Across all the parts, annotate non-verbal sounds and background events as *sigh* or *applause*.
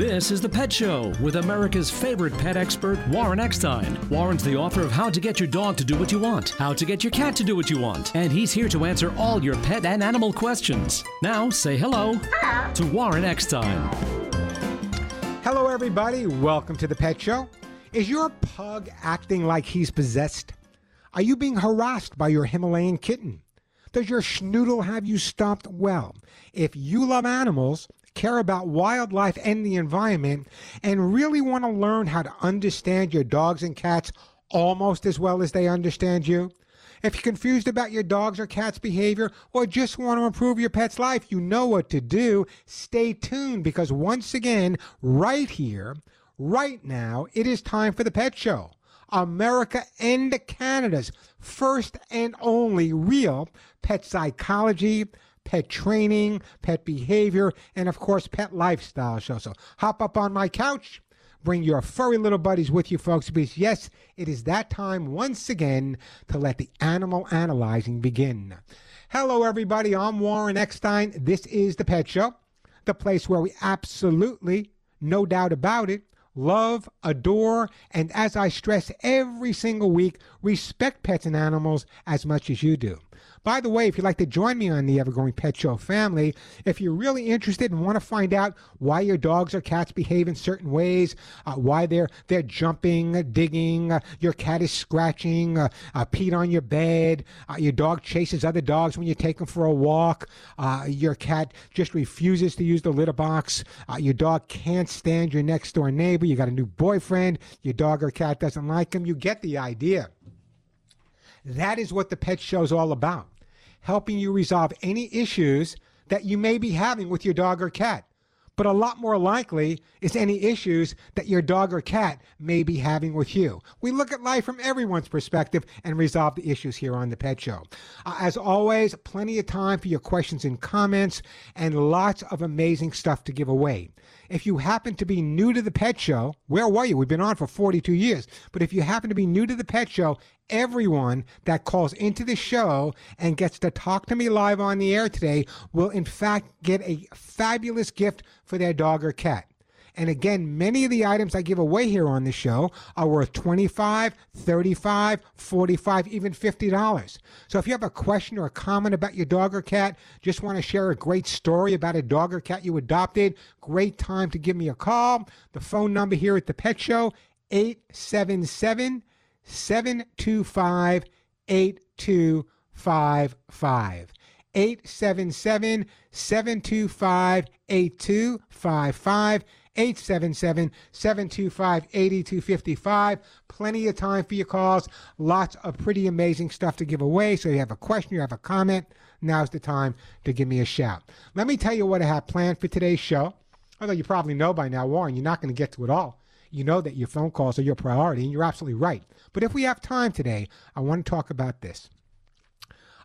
This is The Pet Show with America's favorite pet expert, Warren Eckstein. Warren's the author of How to Get Your Dog to Do What You Want, How to Get Your Cat to Do What You Want, and he's here to answer all your pet and animal questions. Now, say hello, hello. to Warren Eckstein. Hello, everybody. Welcome to The Pet Show. Is your pug acting like he's possessed? Are you being harassed by your Himalayan kitten? Does your schnoodle have you stopped? Well, if you love animals, care about wildlife and the environment, and really want to learn how to understand your dogs and cats almost as well as they understand you, if you're confused about your dog's or cat's behavior or just want to improve your pet's life, you know what to do. Stay tuned because once again, right here, right now, it is time for the Pet Show. America and Canada's first and only real pet psychology, pet training, pet behavior, and of course, pet lifestyle show. So hop up on my couch. Bring your furry little buddies with you, folks, because yes, it is that time once again to let the animal analyzing begin. Hello, everybody. I'm Warren Eckstein. This is The Pet Show, the place where we absolutely, no doubt about it, love, adore, and as I stress every single week, respect pets and animals as much as you do. By the way, if you'd like to join me on the Evergrowing Pet Show family, if you're really interested and want to find out why your dogs or cats behave in certain ways, uh, why they're they're jumping, digging, uh, your cat is scratching, uh, uh peed on your bed, uh, your dog chases other dogs when you take them for a walk, uh, your cat just refuses to use the litter box, your dog can't stand your next door neighbor, you got a new boyfriend, your dog or cat doesn't like him, you get the idea. That is what the pet show is all about helping you resolve any issues that you may be having with your dog or cat. But a lot more likely is any issues that your dog or cat may be having with you. We look at life from everyone's perspective and resolve the issues here on the Pet Show. Uh, as always, plenty of time for your questions and comments, and lots of amazing stuff to give away. If you happen to be new to the Pet Show, where were you? We've been on for 42 years. But if you happen to be new to the Pet Show, everyone that calls into the show and gets to talk to me live on the air today will, in fact, get a fabulous gift for their dog or cat. And again, many of the items I give away here on the show are worth $25, $35, $45, even $50. So if you have a question or a comment about your dog or cat, just want to share a great story about a dog or cat you adopted, great time to give me a call. The phone number here at the Pet Show, 877 725 8255. 877 725 8255. 877 725 8255. Plenty of time for your calls. Lots of pretty amazing stuff to give away. So, you have a question, you have a comment, now's the time to give me a shout. Let me tell you what I have planned for today's show. Although you probably know by now, Warren, you're not going to get to it all. You know that your phone calls are your priority, and you're absolutely right. But if we have time today, I want to talk about this.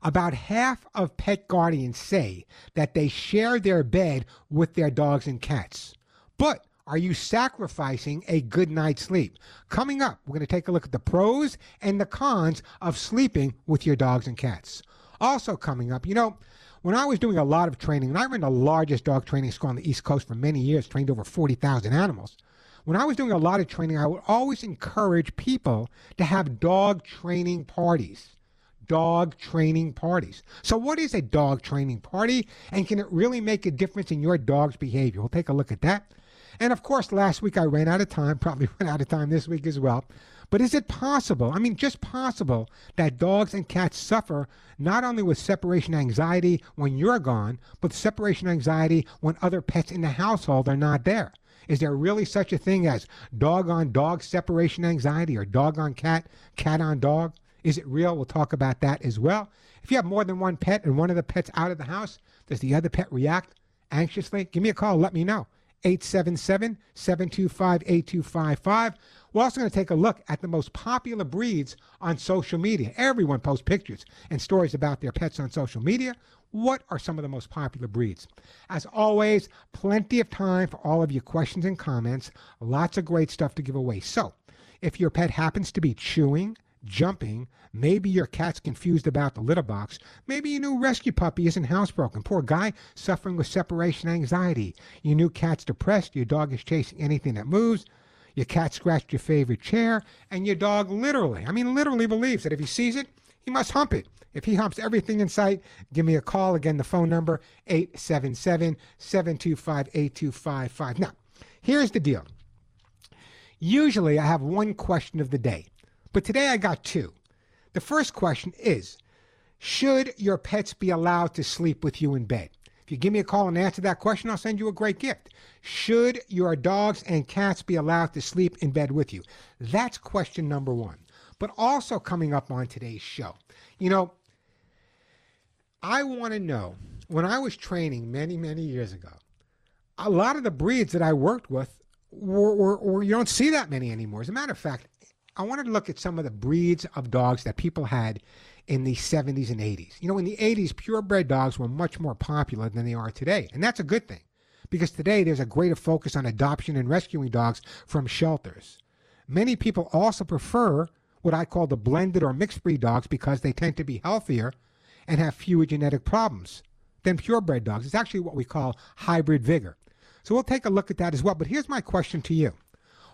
About half of pet guardians say that they share their bed with their dogs and cats. But are you sacrificing a good night's sleep? Coming up, we're going to take a look at the pros and the cons of sleeping with your dogs and cats. Also, coming up, you know, when I was doing a lot of training, and I ran the largest dog training school on the East Coast for many years, trained over 40,000 animals. When I was doing a lot of training, I would always encourage people to have dog training parties. Dog training parties. So, what is a dog training party, and can it really make a difference in your dog's behavior? We'll take a look at that. And of course, last week I ran out of time, *laughs* probably ran out of time this week as well. But is it possible, I mean, just possible, that dogs and cats suffer not only with separation anxiety when you're gone, but separation anxiety when other pets in the household are not there? Is there really such a thing as dog on dog separation anxiety or dog on cat, cat on dog? Is it real? We'll talk about that as well. If you have more than one pet and one of the pets out of the house, does the other pet react anxiously? Give me a call. Let me know. 877 725 8255. We're also going to take a look at the most popular breeds on social media. Everyone posts pictures and stories about their pets on social media. What are some of the most popular breeds? As always, plenty of time for all of your questions and comments. Lots of great stuff to give away. So, if your pet happens to be chewing, jumping. Maybe your cat's confused about the litter box. Maybe your new rescue puppy isn't housebroken. Poor guy suffering with separation anxiety. Your new cat's depressed. Your dog is chasing anything that moves. Your cat scratched your favorite chair. And your dog literally, I mean, literally believes that if he sees it, he must hump it. If he humps everything in sight, give me a call. Again, the phone number 877 725 8255. Now, here's the deal. Usually I have one question of the day, but today I got two. The first question is Should your pets be allowed to sleep with you in bed? If you give me a call and answer that question, I'll send you a great gift. Should your dogs and cats be allowed to sleep in bed with you? That's question number one. But also coming up on today's show, you know, I want to know when I was training many, many years ago, a lot of the breeds that I worked with were, were, were, you don't see that many anymore. As a matter of fact, I wanted to look at some of the breeds of dogs that people had in the 70s and 80s. You know, in the 80s, purebred dogs were much more popular than they are today. And that's a good thing because today there's a greater focus on adoption and rescuing dogs from shelters. Many people also prefer what I call the blended or mixed breed dogs because they tend to be healthier and have fewer genetic problems than purebred dogs. It's actually what we call hybrid vigor. So we'll take a look at that as well. But here's my question to you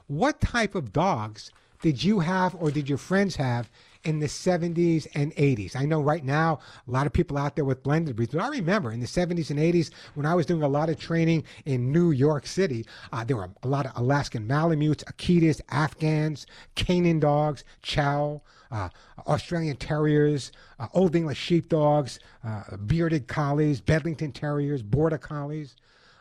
What type of dogs did you have or did your friends have in the 70s and 80s? I know right now a lot of people out there with blended breeds, but I remember in the 70s and 80s when I was doing a lot of training in New York City, uh, there were a lot of Alaskan Malamutes, Akitas, Afghans, Canaan dogs, Chow. Uh, Australian Terriers, uh, Old English Sheepdogs, uh, Bearded Collies, Bedlington Terriers, Border Collies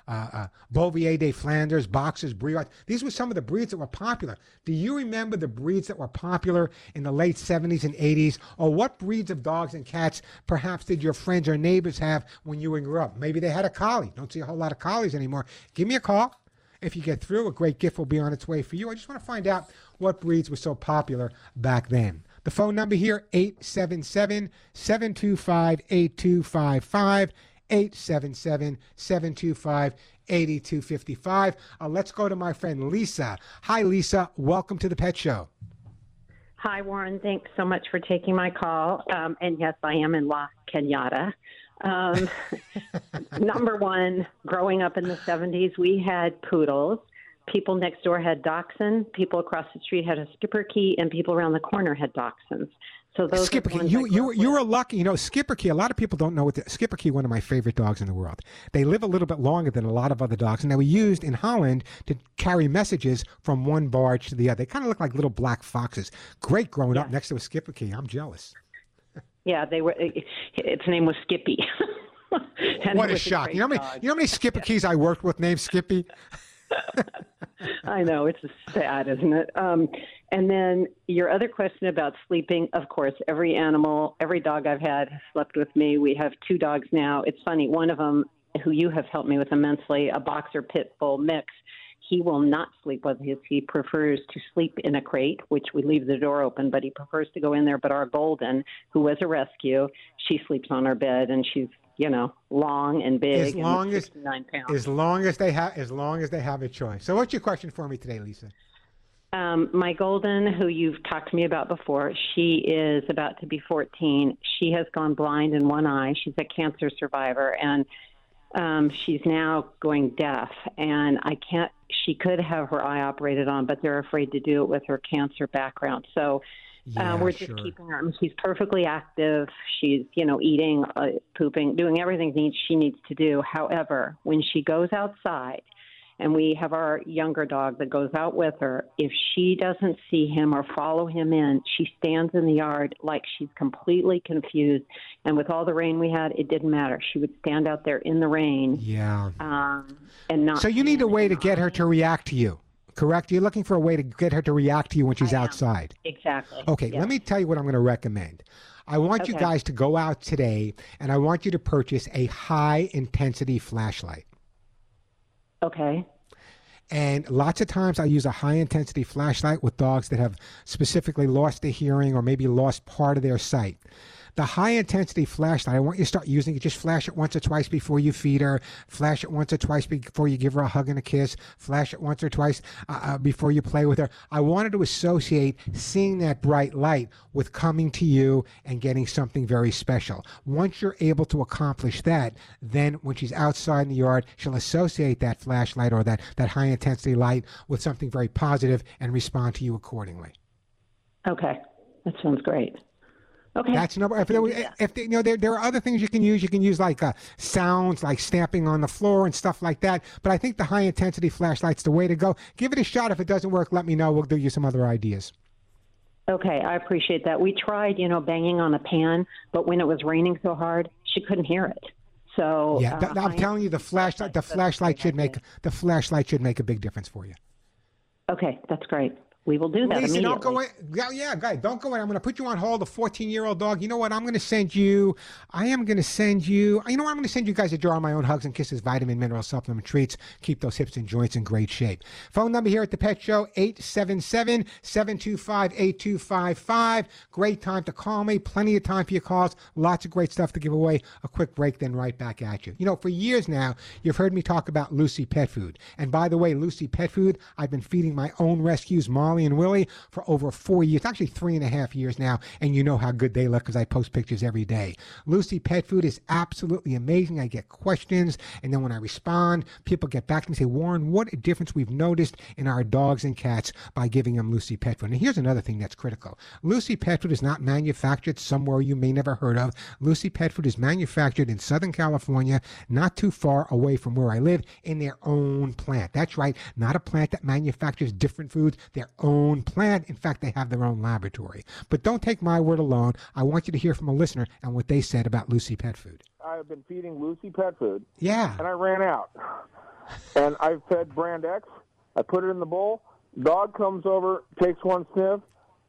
uh, uh, Bouvier de Flanders, Boxers, Brioche. These were some of the breeds that were popular. Do you remember the breeds that were popular in the late 70s and 80s? Or what breeds of dogs and cats perhaps did your friends or neighbors have when you grew up? Maybe they had a collie. Don't see a whole lot of collies anymore. Give me a call. If you get through, a great gift will be on its way for you. I just want to find out what breeds were so popular back then. The phone number here, 877 725 8255. 877 725 8255. Uh, let's go to my friend Lisa. Hi, Lisa. Welcome to the Pet Show. Hi, Warren. Thanks so much for taking my call. Um, and yes, I am in La Cañada. Um, *laughs* number one, growing up in the 70s, we had poodles. People next door had dachshund. People across the street had a Schipperke, and people around the corner had dachshunds. So those Schipperke, you you you were lucky. You know, Schipperke. A lot of people don't know what the, Schipperke. One of my favorite dogs in the world. They live a little bit longer than a lot of other dogs, and they were used in Holland to carry messages from one barge to the other. They kind of look like little black foxes. Great growing yeah. up next to a Schipperke. I'm jealous. Yeah, they were. Eh, its name was Skippy. *laughs* what a shock! You know how many you know how many Schipperkes yeah. I worked with named Skippy. *laughs* I know it's sad, isn't it? Um, and then your other question about sleeping, of course, every animal, every dog I've had has slept with me. We have two dogs now. It's funny, one of them, who you have helped me with immensely, a boxer pit bull mix, he will not sleep with his. He prefers to sleep in a crate, which we leave the door open, but he prefers to go in there. But our golden, who was a rescue, she sleeps on our bed, and she's you know long and big. As long as nine pounds. As long as they have, as long as they have a choice. So, what's your question for me today, Lisa? Um, my golden, who you've talked to me about before, she is about to be 14. She has gone blind in one eye. She's a cancer survivor, and um, she's now going deaf. And I can't. She could have her eye operated on, but they're afraid to do it with her cancer background. So. Uh, yeah, uh, we're just sure. keeping her. I mean, she's perfectly active. She's, you know, eating, uh, pooping, doing everything needs she needs to do. However, when she goes outside, and we have our younger dog that goes out with her. If she doesn't see him or follow him in, she stands in the yard like she's completely confused. And with all the rain we had, it didn't matter. She would stand out there in the rain. Yeah. Um, and not. So you need a way to get her to react to you. Correct? You're looking for a way to get her to react to you when she's outside. Exactly. Okay, let me tell you what I'm going to recommend. I want okay. you guys to go out today and I want you to purchase a high intensity flashlight. Okay. And lots of times I use a high intensity flashlight with dogs that have specifically lost their hearing or maybe lost part of their sight. The high intensity flashlight, I want you to start using it. Just flash it once or twice before you feed her. Flash it once or twice before you give her a hug and a kiss. Flash it once or twice uh, uh, before you play with her. I wanted to associate seeing that bright light with coming to you and getting something very special. Once you're able to accomplish that, then when she's outside in the yard, she'll associate that flashlight or that, that high intensity light with something very positive and respond to you accordingly. Okay, that sounds great. Okay. That's number. If, there, if you know, there, there are other things you can use. You can use like uh, sounds, like stamping on the floor and stuff like that. But I think the high intensity flashlight's the way to go. Give it a shot. If it doesn't work, let me know. We'll do you some other ideas. Okay, I appreciate that. We tried, you know, banging on a pan, but when it was raining so hard, she couldn't hear it. So yeah, uh, I'm telling you, the flashlight, the flashlight should make the flashlight should make a big difference for you. Okay, that's great. We will do that Lisa, don't go in. Yeah, yeah, guy, don't go in. I'm going to put you on hold. A 14 year old dog. You know what? I'm going to send you. I am going to send you. You know what? I'm going to send you guys a jar of my own hugs and kisses, vitamin, mineral supplement treats. Keep those hips and joints in great shape. Phone number here at the Pet Show 877 725 8255. Great time to call me. Plenty of time for your calls. Lots of great stuff to give away. A quick break, then right back at you. You know, for years now, you've heard me talk about Lucy Pet Food. And by the way, Lucy Pet Food, I've been feeding my own rescues, Molly Molly and Willie for over four years, actually three and a half years now, and you know how good they look because I post pictures every day. Lucy Pet Food is absolutely amazing. I get questions, and then when I respond, people get back to me and say, Warren, what a difference we've noticed in our dogs and cats by giving them Lucy Pet Food. And here's another thing that's critical Lucy Pet Food is not manufactured somewhere you may never heard of. Lucy Pet Food is manufactured in Southern California, not too far away from where I live, in their own plant. That's right, not a plant that manufactures different foods, their own plant. In fact, they have their own laboratory. But don't take my word alone. I want you to hear from a listener and what they said about Lucy Pet Food. I've been feeding Lucy Pet Food. Yeah. And I ran out. And I fed Brand X. I put it in the bowl. Dog comes over, takes one sniff,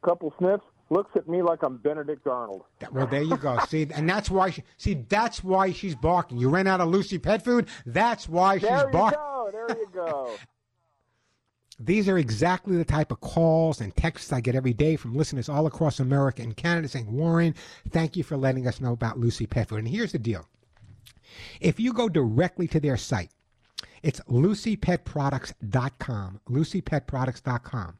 couple sniffs, looks at me like I'm Benedict Arnold. Well, there you go. see, and that's why she, see that's why she's barking. You ran out of Lucy pet food. That's why there she's barking. There you go. There you go. *laughs* These are exactly the type of calls and texts I get every day from listeners all across America and Canada saying, Warren, thank you for letting us know about Lucy Pet Food. And here's the deal if you go directly to their site, it's lucypetproducts.com, lucypetproducts.com.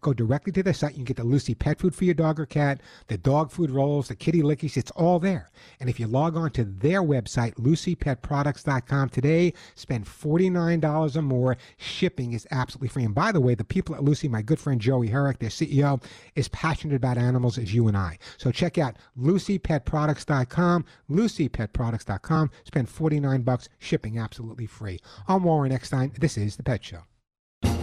Go directly to the site. You can get the Lucy pet food for your dog or cat, the dog food rolls, the kitty lickies. It's all there. And if you log on to their website, lucypetproducts.com today, spend $49 or more. Shipping is absolutely free. And by the way, the people at Lucy, my good friend Joey Herrick, their CEO, is passionate about animals as you and I. So check out lucypetproducts.com, lucypetproducts.com. Spend 49 bucks. Shipping absolutely free. I'm Warren Eckstein. This is The Pet Show.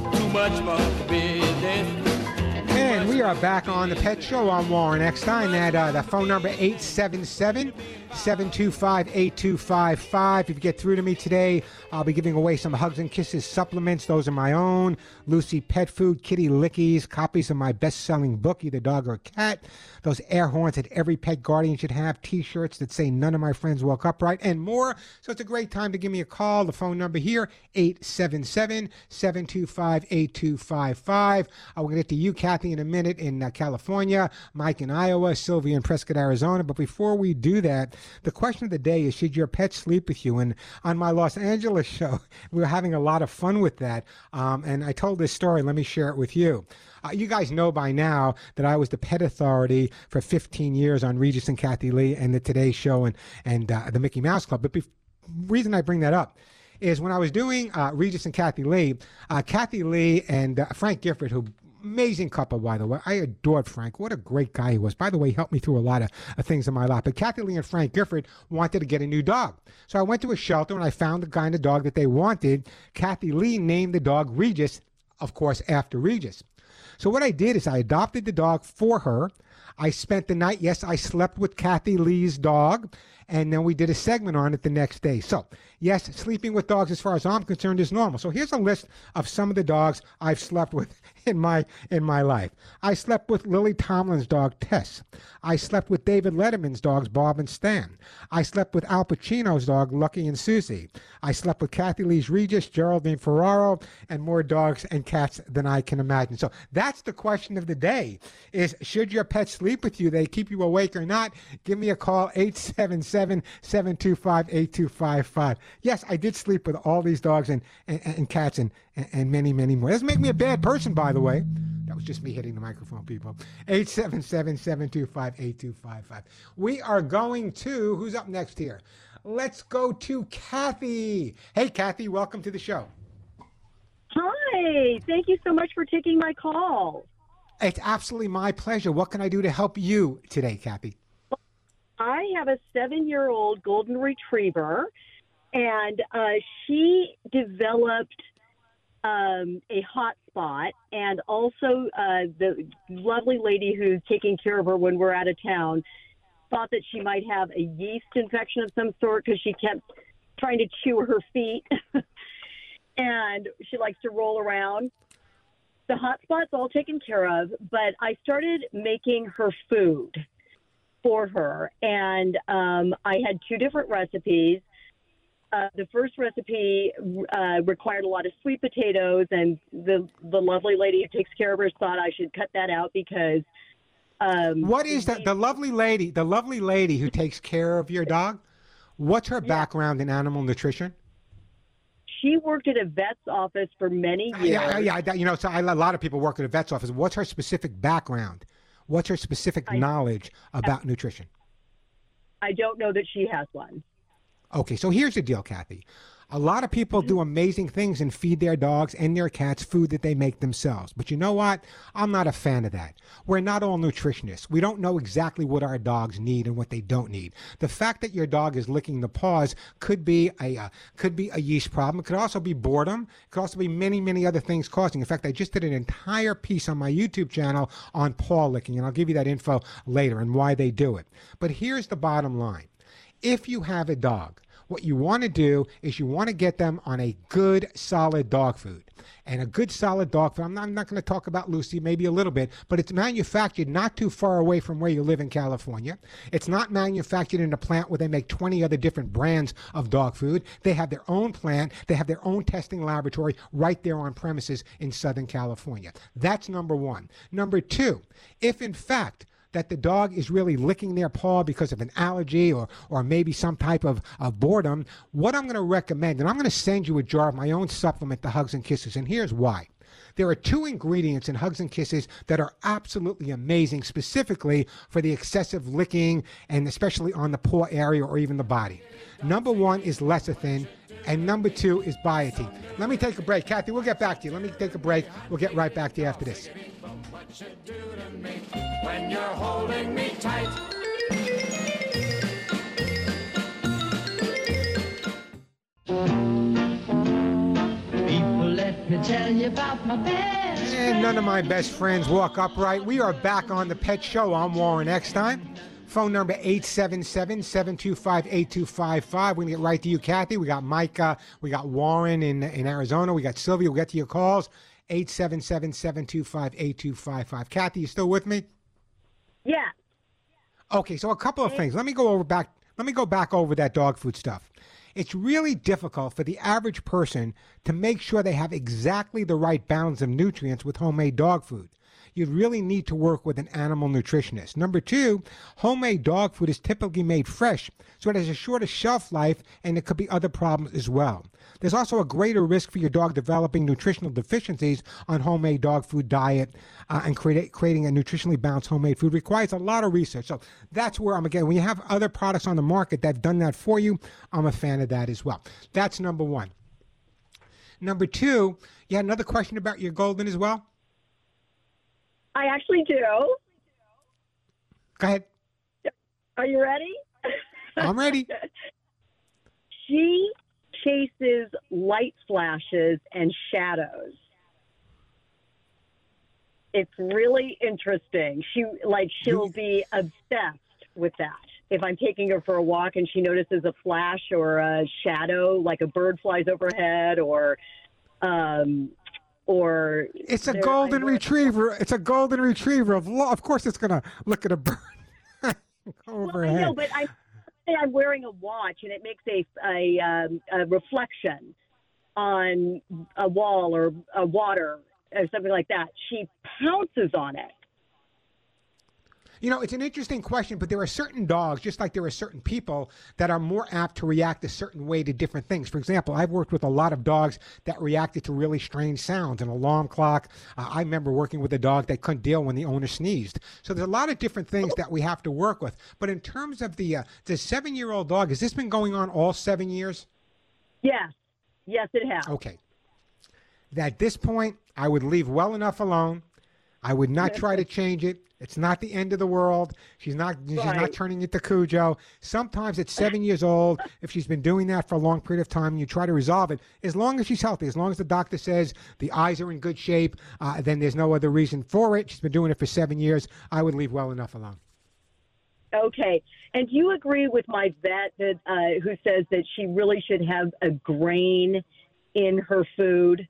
Too much for business. And we are back on the Pet Show. I'm Warren Eckstein. That uh, the phone number 877 725 8255. If you get through to me today, I'll be giving away some Hugs and Kisses supplements. Those are my own. Lucy Pet Food, Kitty Lickies, copies of my best selling book, Either Dog or Cat. Those air horns that every pet guardian should have. T shirts that say None of my friends woke up right, and more. So it's a great time to give me a call. The phone number here 877 725 8255. I will get to you, Kathy, in a minute in uh, California, Mike in Iowa, Sylvia in Prescott, Arizona. But before we do that, the question of the day is Should your pet sleep with you? And on my Los Angeles show, we *laughs* were having a lot of fun with that. Um, and I told this story. Let me share it with you. Uh, you guys know by now that I was the pet authority for 15 years on Regis and Kathie Lee and the Today Show and, and uh, the Mickey Mouse Club. But the reason I bring that up is when I was doing uh, Regis and Kathie Lee, uh, Kathie Lee and uh, Frank Gifford, who amazing couple, by the way. I adored Frank. What a great guy he was. By the way, he helped me through a lot of, of things in my life. But Kathie Lee and Frank Gifford wanted to get a new dog. So I went to a shelter and I found the kind of dog that they wanted. Kathie Lee named the dog Regis, of course, after Regis. So what I did is I adopted the dog for her. I spent the night, yes, I slept with Kathie Lee's dog, and then we did a segment on it the next day. So, yes, sleeping with dogs, as far as I'm concerned, is normal. So here's a list of some of the dogs I've slept with *laughs* in my in my life. I slept with Lily Tomlin's dog Tess. I slept with David Letterman's dogs Bob and Stan. I slept with Al Pacino's dog Lucky and Susie. I slept with Kathie Lee's Regis, Geraldine Ferraro, and more dogs and cats than I can imagine. So that's the question of the day: Is should your pet sleep with you, they keep you awake or not, give me a call 877-725-8255. Yes, I did sleep with all these dogs and, and, and cats and, and many, many more. Doesn't make me a bad person, by the way. That was just me hitting the microphone, people. 877-725-8255. We are going to, who's up next here? Let's go to Kathy. Hey, Kathy, welcome to the show. Hi, thank you so much for taking my call. It's absolutely my pleasure. What can I do to help you today, Kathy? I have a seven year old golden retriever, and uh, she developed um, a hot spot, and also uh, the lovely lady who's taking care of her when we're out of town thought that she might have a yeast infection of some sort because she kept trying to chew her feet. *laughs* and she likes to roll around. The hot spot's all taken care of, but I started making her food for her, and um, I had two different recipes. Uh, the first recipe uh, required a lot of sweet potatoes, and the the lovely lady who takes care of her thought I should cut that out because. Um, what is that? The lovely lady, the lovely lady who takes care of your dog. What's her background in animal nutrition? she worked at a vet's office for many years. Yeah, yeah, you know, so I, a lot of people work at a vet's office. What's her specific background? What's her specific I, knowledge about I, nutrition? I don't know that she has one. Okay, so here's the deal, Kathy. A lot of people do amazing things and feed their dogs and their cats food that they make themselves. But you know what? I'm not a fan of that. We're not all nutritionists. We don't know exactly what our dogs need and what they don't need. The fact that your dog is licking the paws could be a uh, could be a yeast problem. It could also be boredom. It could also be many many other things causing. In fact, I just did an entire piece on my YouTube channel on paw licking, and I'll give you that info later and why they do it. But here's the bottom line: if you have a dog what you want to do is you want to get them on a good, solid dog food. And a good, solid dog food, I'm not, not going to talk about Lucy, maybe a little bit, but it's manufactured not too far away from where you live in California. It's not manufactured in a plant where they make 20 other different brands of dog food. They have their own plant, they have their own testing laboratory right there on premises in Southern California. That's number one. Number two, if in fact that the dog is really licking their paw because of an allergy or, or maybe some type of, of boredom, what I'm going to recommend, and I'm going to send you a jar of my own supplement, the Hugs and Kisses, and here's why. There are two ingredients in Hugs and Kisses that are absolutely amazing, specifically for the excessive licking and especially on the paw area or even the body. Number one is lecithin, and number two is biotin. Let me take a break. Kathy, we'll get back to you. Let me take a break. We'll get right back to you after this you do to me when you're holding me tight. People, let me tell you about my best And none of my best friends walk upright. We are back on the Pet Show. I'm Warren Eckstein. Phone number 877-725-8255. We're going to get right to you, Kathy. We got Micah. We got Warren in, in Arizona. We got Sylvia. We'll get to your calls. 877 725 8255. Kathy, you still with me? Yeah. Okay, so a couple of things. Let me go over back. Let me go back over that dog food stuff. It's really difficult for the average person to make sure they have exactly the right balance of nutrients with homemade dog food you'd really need to work with an animal nutritionist. Number two, homemade dog food is typically made fresh, so it has a shorter shelf life and it could be other problems as well. There's also a greater risk for your dog developing nutritional deficiencies on homemade dog food diet, uh, and create, creating a nutritionally balanced homemade food requires a lot of research. So that's where I'm again. When you have other products on the market that've done that for you, I'm a fan of that as well. That's number one. Number two, you had another question about your golden as well. I actually do. Go ahead. Are you ready? I'm ready. *laughs* she chases light flashes and shadows. It's really interesting. She like she'll be obsessed with that. If I'm taking her for a walk and she notices a flash or a shadow, like a bird flies overhead or um, or it's a golden retriever. It's a golden retriever of law. Of course, it's going to look at a bird *laughs* overhead. Well, I know, but I say I'm wearing a watch and it makes a a, um, a reflection on a wall or a water or something like that. She pounces on it. You know, it's an interesting question, but there are certain dogs, just like there are certain people, that are more apt to react a certain way to different things. For example, I've worked with a lot of dogs that reacted to really strange sounds, an alarm clock. Uh, I remember working with a dog that couldn't deal when the owner sneezed. So there's a lot of different things that we have to work with. But in terms of the uh, the seven year old dog, has this been going on all seven years? Yes, yes, it has. Okay. At this point, I would leave well enough alone. I would not try to change it. It's not the end of the world. She's not she's not turning into Cujo. Sometimes at *laughs* seven years old, if she's been doing that for a long period of time, and you try to resolve it. As long as she's healthy, as long as the doctor says the eyes are in good shape, uh, then there's no other reason for it. She's been doing it for seven years. I would leave well enough alone. Okay. And do you agree with my vet that uh, who says that she really should have a grain in her food?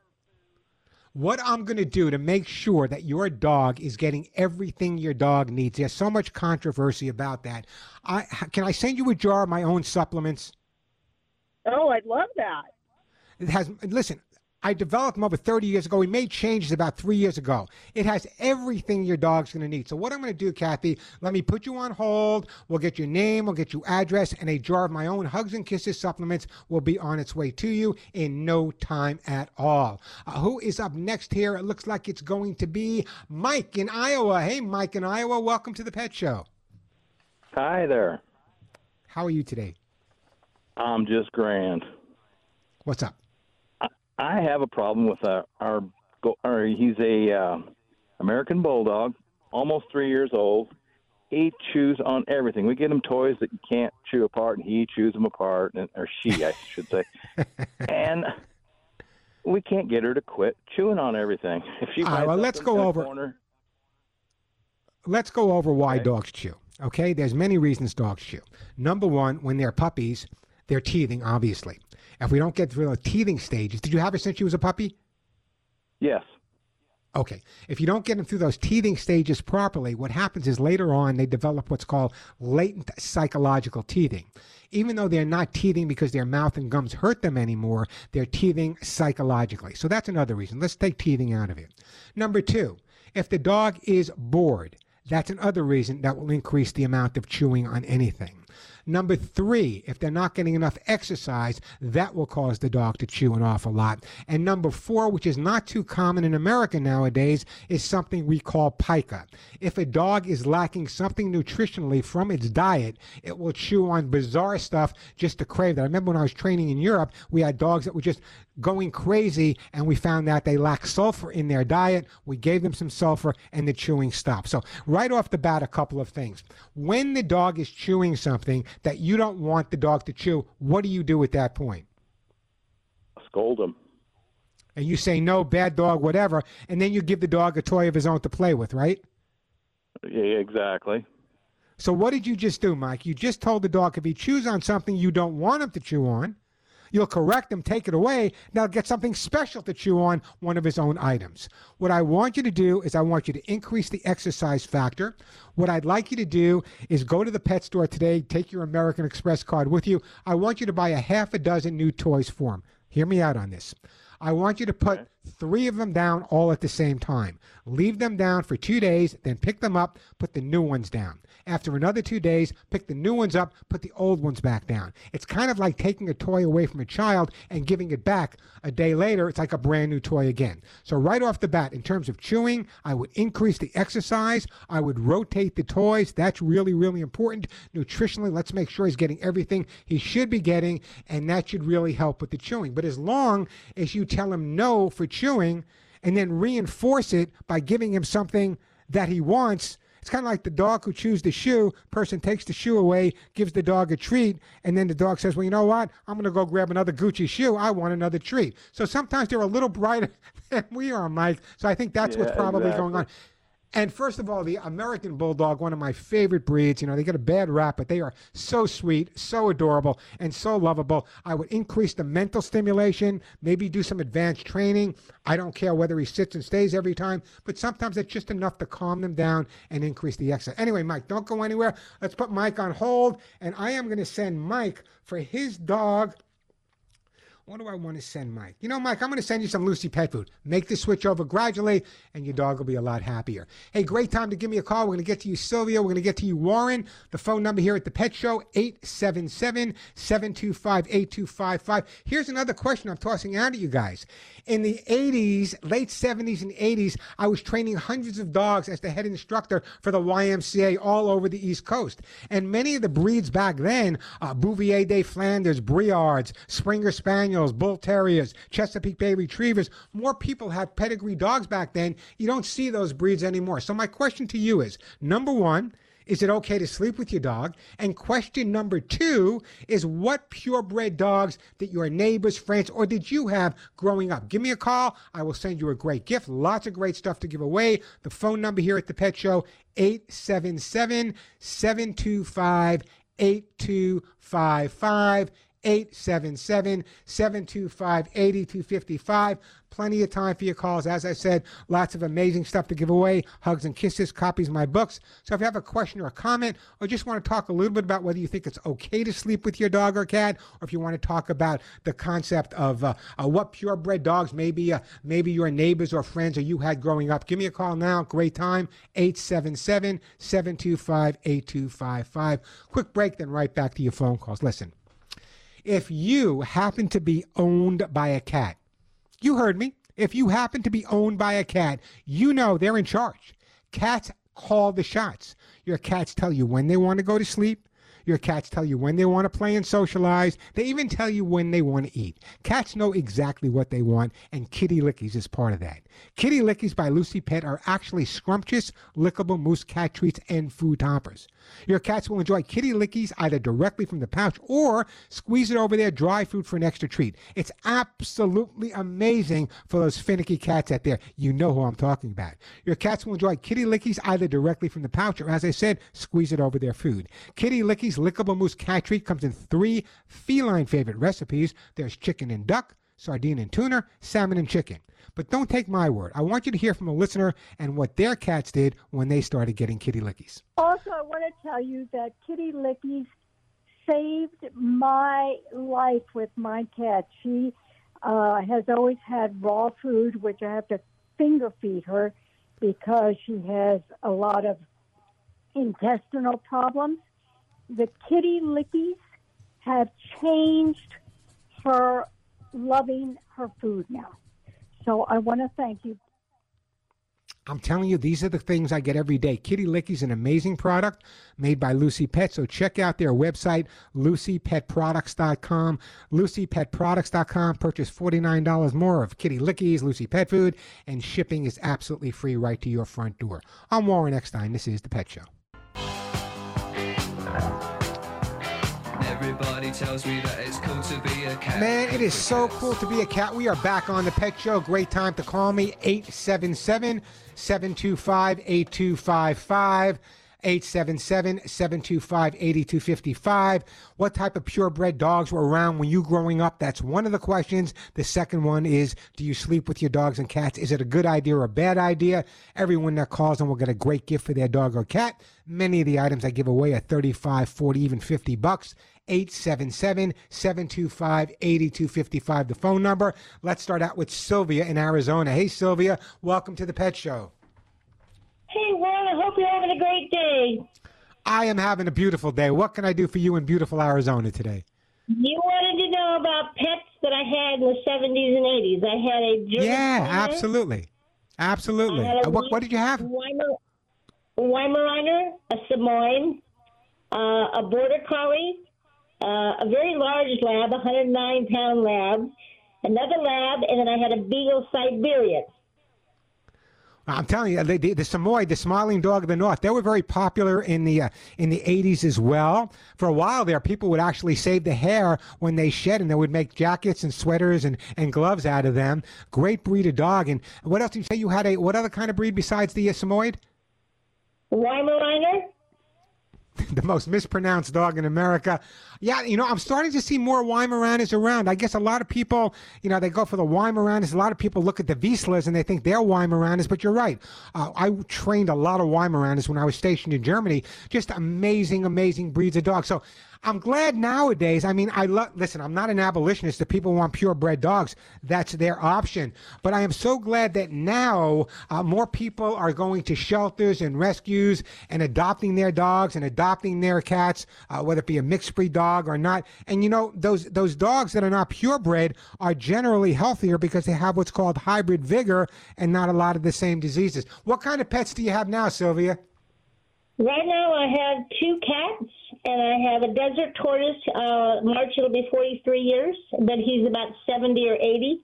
What I'm going to do to make sure that your dog is getting everything your dog needs. There's so much controversy about that. I can I send you a jar of my own supplements? Oh, I'd love that. It has lecithin. I developed them over 30 years ago. We made changes about three years ago. It has everything your dog's going to need. So what I'm going to do, Kathy, let me put you on hold. We'll get your name, we'll get your address, and a jar of my own Hugs and Kisses supplements will be on its way to you in no time at all. Uh, who is up next here? It looks like it's going to be Mike in Iowa. Hey, Mike in Iowa, welcome to the Pet Show. Hi there. How are you today? I'm just grand. What's up? I have a problem with our, our, our he's a uh, American Bulldog, almost three years old. He chews on everything. We get him toys that you can't chew apart, and he chews them apart, and, or she, I should say. *laughs* and we can't get her to quit chewing on everything. If she All right, well, let's go over- Corner, let's go over why Okay. dogs chew. Okay, there's many reasons dogs chew. Number one, when they're puppies, they're teething. Obviously, if we don't get through the teething stages, did you have her since she was a puppy? yes. Okay. If you don't get them through those teething stages properly, what happens is later on they develop what's called latent psychological teething. Even though they're not teething because their mouth and gums hurt them anymore, they're teething psychologically. So that's another reason. Let's take teething out of it. Number two, if the dog is bored, that's another reason that will increase the amount of chewing on anything. Number three, if they're not getting enough exercise, that will cause the dog to chew an awful lot. And number four, which is not too common in America nowadays, is something we call pica. If a dog is lacking something nutritionally from its diet, it will chew on bizarre stuff just to crave that. I remember when I was training in Europe, we had dogs that were just going crazy, and we found that they lack sulfur in their diet. We gave them some sulfur, and the chewing stopped. So, right off the bat, a couple of things. When the dog is chewing something that you don't want the dog to chew, what do you do at that point? Scold him. And you say, no, bad dog, whatever, and then you give the dog a toy of his own to play with, right? Yeah, exactly. So, what did you just do, Mike? You just told the dog if he chews on something you don't want him to chew on, you'll correct him, take it away. Now get something special to chew on, one of his own items. What I want you to do is I want you to increase the exercise factor. What I'd like you to do is go to the pet store today, take your American Express card with you. I want you to buy a half a dozen new toys for him. Hear me out on this. I want you to put three of them down all at the same time. Leave them down for two days, then pick them up, put the new ones down. After another two days, pick the new ones up, put the old ones back down. It's kind of like taking a toy away from a child and giving it back. A day later, it's like a brand new toy again. So, right off the bat, in terms of chewing, I would increase the exercise. I would rotate the toys. That's really, really important. Nutritionally, let's make sure he's getting everything he should be getting, and that should really help with the chewing. But as long as you tell him no for chewing and then reinforce it by giving him something that he wants, it's kind of like the dog who chews the shoe. Person takes the shoe away, gives the dog a treat, and then the dog says, "Well, you know what? I'm going to go grab another Gucci shoe. I want another treat." So sometimes they're a little brighter *laughs* than we are, Mike. So I think that's what's Yeah, probably going on. And first of all, the American Bulldog, one of my favorite breeds. You know, they get a bad rap, but they are so sweet, so adorable, and so lovable. I would increase the mental stimulation, maybe do some advanced training. I don't care whether he sits and stays every time, but sometimes it's just enough to calm them down and increase the exercise. Anyway, Mike, don't go anywhere. Let's put Mike on hold, and I am going to send Mike for his dog What do I want to send Mike? You know, Mike, I'm going to send you some Lucy pet food. Make the switch over gradually, and your dog will be a lot happier. Hey, great time to give me a call. We're going to get to you, Sylvia. We're going to get to you, Warren. The phone number here at the Pet Show, 877 725 8255. Here's another question I'm tossing out at you guys. In the 80s, late 70s and 80s, I was training hundreds of dogs as the head instructor for the YMCA all over the East Coast. And many of the breeds back then, uh, Bouvier de Flanders, Briards, Springer Spaniels, Bull Terriers, Chesapeake Bay Retrievers, more people had pedigree dogs back then. You don't see those breeds anymore. So my question to you is, number one, is it okay to sleep with your dog? And question number two is what purebred dogs that your neighbors, friends, or did you have growing up? Give me a call. I will send you a great gift. Lots of great stuff to give away. The phone number here at the Pet Show, 877 725 8255. 877 725 8255. Plenty of time for your calls. As I said, lots of amazing stuff to give away. Hugs and kisses, copies of my books. So if you have a question or a comment, or just want to talk a little bit about whether you think it's okay to sleep with your dog or cat, or if you want to talk about the concept of uh, uh, what purebred dogs maybe uh, maybe your neighbors or friends or you had growing up, give me a call now. Great time. 877 725 8255. Quick break, then right back to your phone calls. Listen. If you happen to be owned by a cat, you heard me. If you happen to be owned by a cat, you know they're in charge. Cats call the shots. Your cats tell you when they want to go to sleep. Your cats tell you when they want to play and socialize. They even tell you when they want to eat. Cats know exactly what they want, and Kitty Lickies is part of that. Kitty Lickies by Lucy Pet are actually scrumptious, lickable mousse cat treats and food toppers. Your cats will enjoy Kitty Lickies either directly from the pouch or squeeze it over their dry food for an extra treat. It's absolutely amazing for those finicky cats out there. You know who I'm talking about. Your cats will enjoy Kitty Lickies either directly from the pouch or, as I said, squeeze it over their food. Kitty Lickies Lickable Mousse Cat Treat comes in three feline favorite recipes. There's chicken and duck, sardine and tuna, salmon and chicken. But don't take my word. I want you to hear from a listener and what their cats did when they started getting kitty lickies. Also, I want to tell you that kitty lickies saved my life with my cat. She uh, has always had raw food, which I have to finger feed her because she has a lot of intestinal problems. The kitty lickies have changed her loving her food now. So I want to thank you. I'm telling you, these are the things I get every day. Kitty Licky's an amazing product made by Lucy Pet. So check out their website, lucypetproducts.com. Lucypetproducts.com. Purchase $49 more of Kitty Licky's Lucy Pet Food, and shipping is absolutely free right to your front door. I'm Warren Eckstein. This is The Pet Show. Everybody tells me that it's cool to be a cat. Man, it is so cool to be a cat. We are back on the Pet Show. Great time to call me 877 725 8255. 877 725 8255. What type of purebred dogs were around when you growing up? That's one of the questions. The second one is Do you sleep with your dogs and cats? Is it a good idea or a bad idea? Everyone that calls in will get a great gift for their dog or cat. Many of the items I give away are 35, 40, even 50 bucks. 877 725 8255, the phone number. Let's start out with Sylvia in Arizona. Hey, Sylvia, welcome to the Pet Show. Hey, Warren, I hope you're having a great day. I am having a beautiful day. What can I do for you in beautiful Arizona today? You wanted to know about pets that I had in the 70s and 80s. I had a German Yeah, absolutely. Absolutely. I had a What, what did you have? Weimar, Weimaraner, a Samoyed, uh, a Border Collie, uh, a very large lab, a 109 pound lab, another lab, and then I had a Beagle Siberian. I'm telling you, the, Samoyed, the smiling dog of the north, they were very popular in the uh, in the 80s as well. For a while there, people would actually save the hair when they shed, and they would make jackets and sweaters and, and gloves out of them. Great breed of dog. And what else did you say you had? A what other kind of breed besides the uh, Samoyed? Weimaraner? *laughs* the most mispronounced dog in America. Yeah, you know, I'm starting to see more Weimaraners around. I guess a lot of people, you know, they go for the Weimaraners. A lot of people look at the Vizslas and they think they're Weimaraners, but you're right. Uh, I trained a lot of Weimaraners when I was stationed in Germany. Just amazing, amazing breeds of dogs. So I'm glad nowadays. I mean, I love. Listen, I'm not an abolitionist. If people want purebred dogs, that's their option. But I am so glad that now uh, more people are going to shelters and rescues and adopting their dogs and adopting their cats, uh, whether it be a mixed breed dog or not. And you know, those those dogs that are not purebred are generally healthier because they have what's called hybrid vigor and not a lot of the same diseases. What kind of pets do you have now, Sylvia? Right now, I have two cats, and I have a desert tortoise. Uh, March it'll be 43 years, but he's about 70 or 80.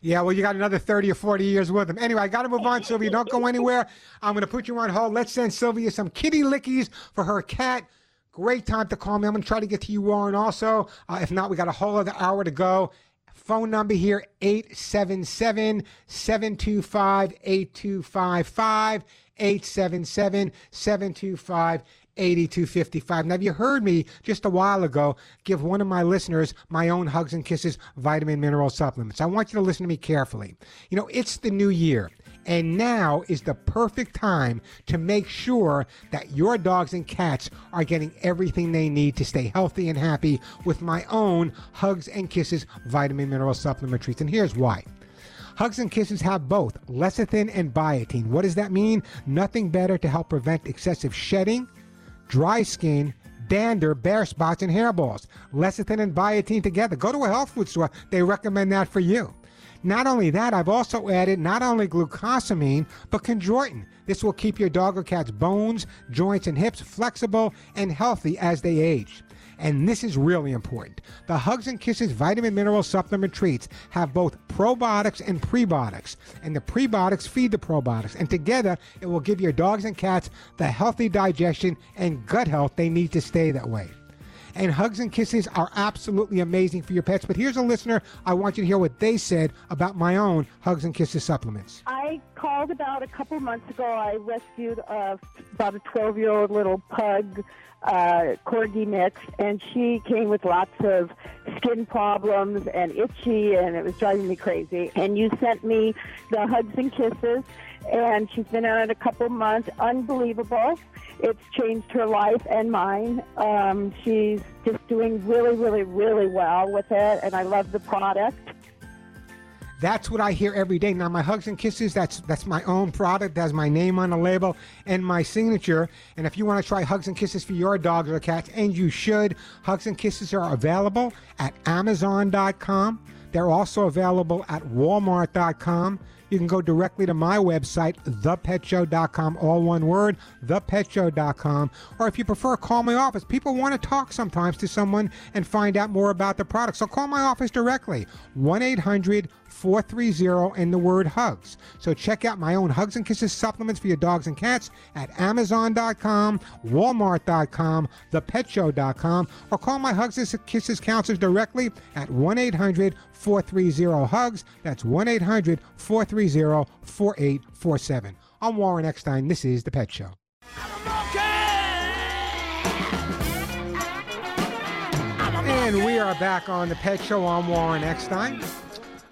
Yeah, well, you got another 30 or 40 years with him. Anyway, I got to move on, Sylvia. Don't go anywhere. I'm going to put you on hold. Let's send Sylvia some kitty lickies for her cat. Great time to call me. I'm going to try to get to you, Warren, also. Uh, if not, we got a whole other hour to go. Phone number here 877 725 8255. 877 725 8255. Now, have you heard me just a while ago give one of my listeners my own Hugs and Kisses vitamin mineral supplements. I want you to listen to me carefully. You know, it's the new year. And now is the perfect time to make sure that your dogs and cats are getting everything they need to stay healthy and happy with my own Hugs and Kisses vitamin mineral supplement treats. And here's why. Hugs and Kisses have both lecithin and biotin. What does that mean? Nothing better to help prevent excessive shedding, dry skin, dander, bare spots, and hairballs. Lecithin and biotin together. Go to a health food store. They recommend that for you. Not only that, I've also added not only glucosamine, but chondroitin. This will keep your dog or cat's bones, joints, and hips flexible and healthy as they age. And this is really important. The Hugs and Kisses vitamin mineral supplement treats have both probiotics and prebiotics. And the prebiotics feed the probiotics. And together, it will give your dogs and cats the healthy digestion and gut health they need to stay that way and hugs and kisses are absolutely amazing for your pets. But here's a listener. I want you to hear what they said about my own hugs and kisses supplements. I called about a couple months ago. I rescued uh, about a 12 year old little pug uh, corgi mix, and she came with lots of skin problems and itchy, and it was driving me crazy. And you sent me the hugs and kisses, and she's been on it a couple months. Unbelievable. It's changed her life and mine. Um, she's just doing really, really, really well with it, and I love the product. That's what I hear every day. Now, my hugs and kisses, that's that's my own product. That's my name on the label and my signature. And if you want to try hugs and kisses for your dogs or cats, and you should, hugs and kisses are available at Amazon.com. They're also available at Walmart.com. You can go directly to my website, thepetshow.com, all one word, thepetshow.com. Or if you prefer, call my office. People want to talk sometimes to someone and find out more about the product. So call my office directly, 1 800 430 and the word hugs. So check out my own Hugs and Kisses supplements for your dogs and cats at Amazon.com, Walmart.com, ThePetShow.com, or call my Hugs and Kisses counselors directly at 1 800 430 HUGS. That's 1 800 430 4847. I'm Warren Eckstein. This is The Pet Show. And we are back on The Pet Show. I'm Warren Eckstein.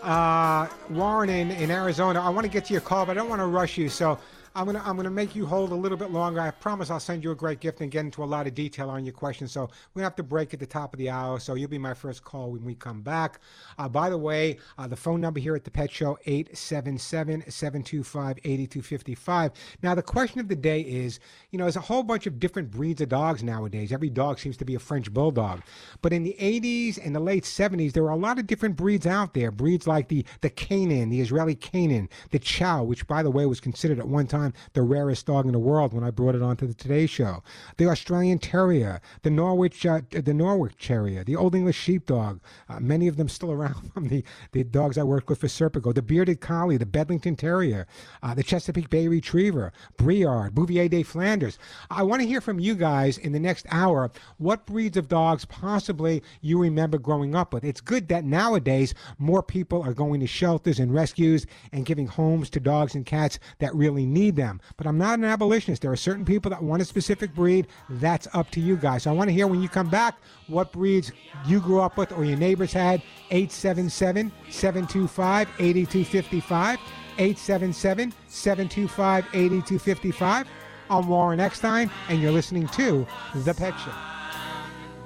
Uh, Warren in, in Arizona, I want to get to your call, but I don't want to rush you. So I'm gonna I'm gonna make you hold a little bit longer. I promise I'll send you a great gift and get into a lot of detail on your questions. So we have to break at the top of the hour. So you'll be my first call when we come back. Uh, by the way, uh, the phone number here at the Pet Show 877-725-8255. Now the question of the day is, you know, there's a whole bunch of different breeds of dogs nowadays. Every dog seems to be a French bulldog. But in the 80s and the late 70s, there were a lot of different breeds out there. Breeds like the the Canaan, the Israeli Canaan, the Chow, which by the way was considered at one time time the rarest dog in the world when I brought it onto the Today Show. The Australian Terrier, the Norwich, uh, the Norwich Terrier, the Old English Sheepdog. Uh, many of them still *laughs* around from the, the dogs I worked with for Serpico. The Bearded Collie, the Bedlington Terrier, uh, the Chesapeake Bay Retriever, Briard, Bouvier de Flanders. I want to hear from you guys in the next hour what breeds of dogs possibly you remember growing up with. It's good that nowadays more people are going to shelters and rescues and giving homes to dogs and cats that really need them. But I'm not an abolitionist. There are certain people that want a specific breed. That's up to you guys. So I want to hear when you come back what breeds you grew up with or your neighbors had. 877 725 8255. 877 725 8255. I'm Warren Eckstein, and you're listening to The Pet Show.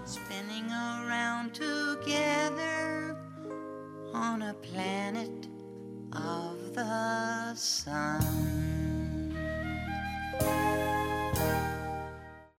Spinning around together on a planet of the sun. Bye.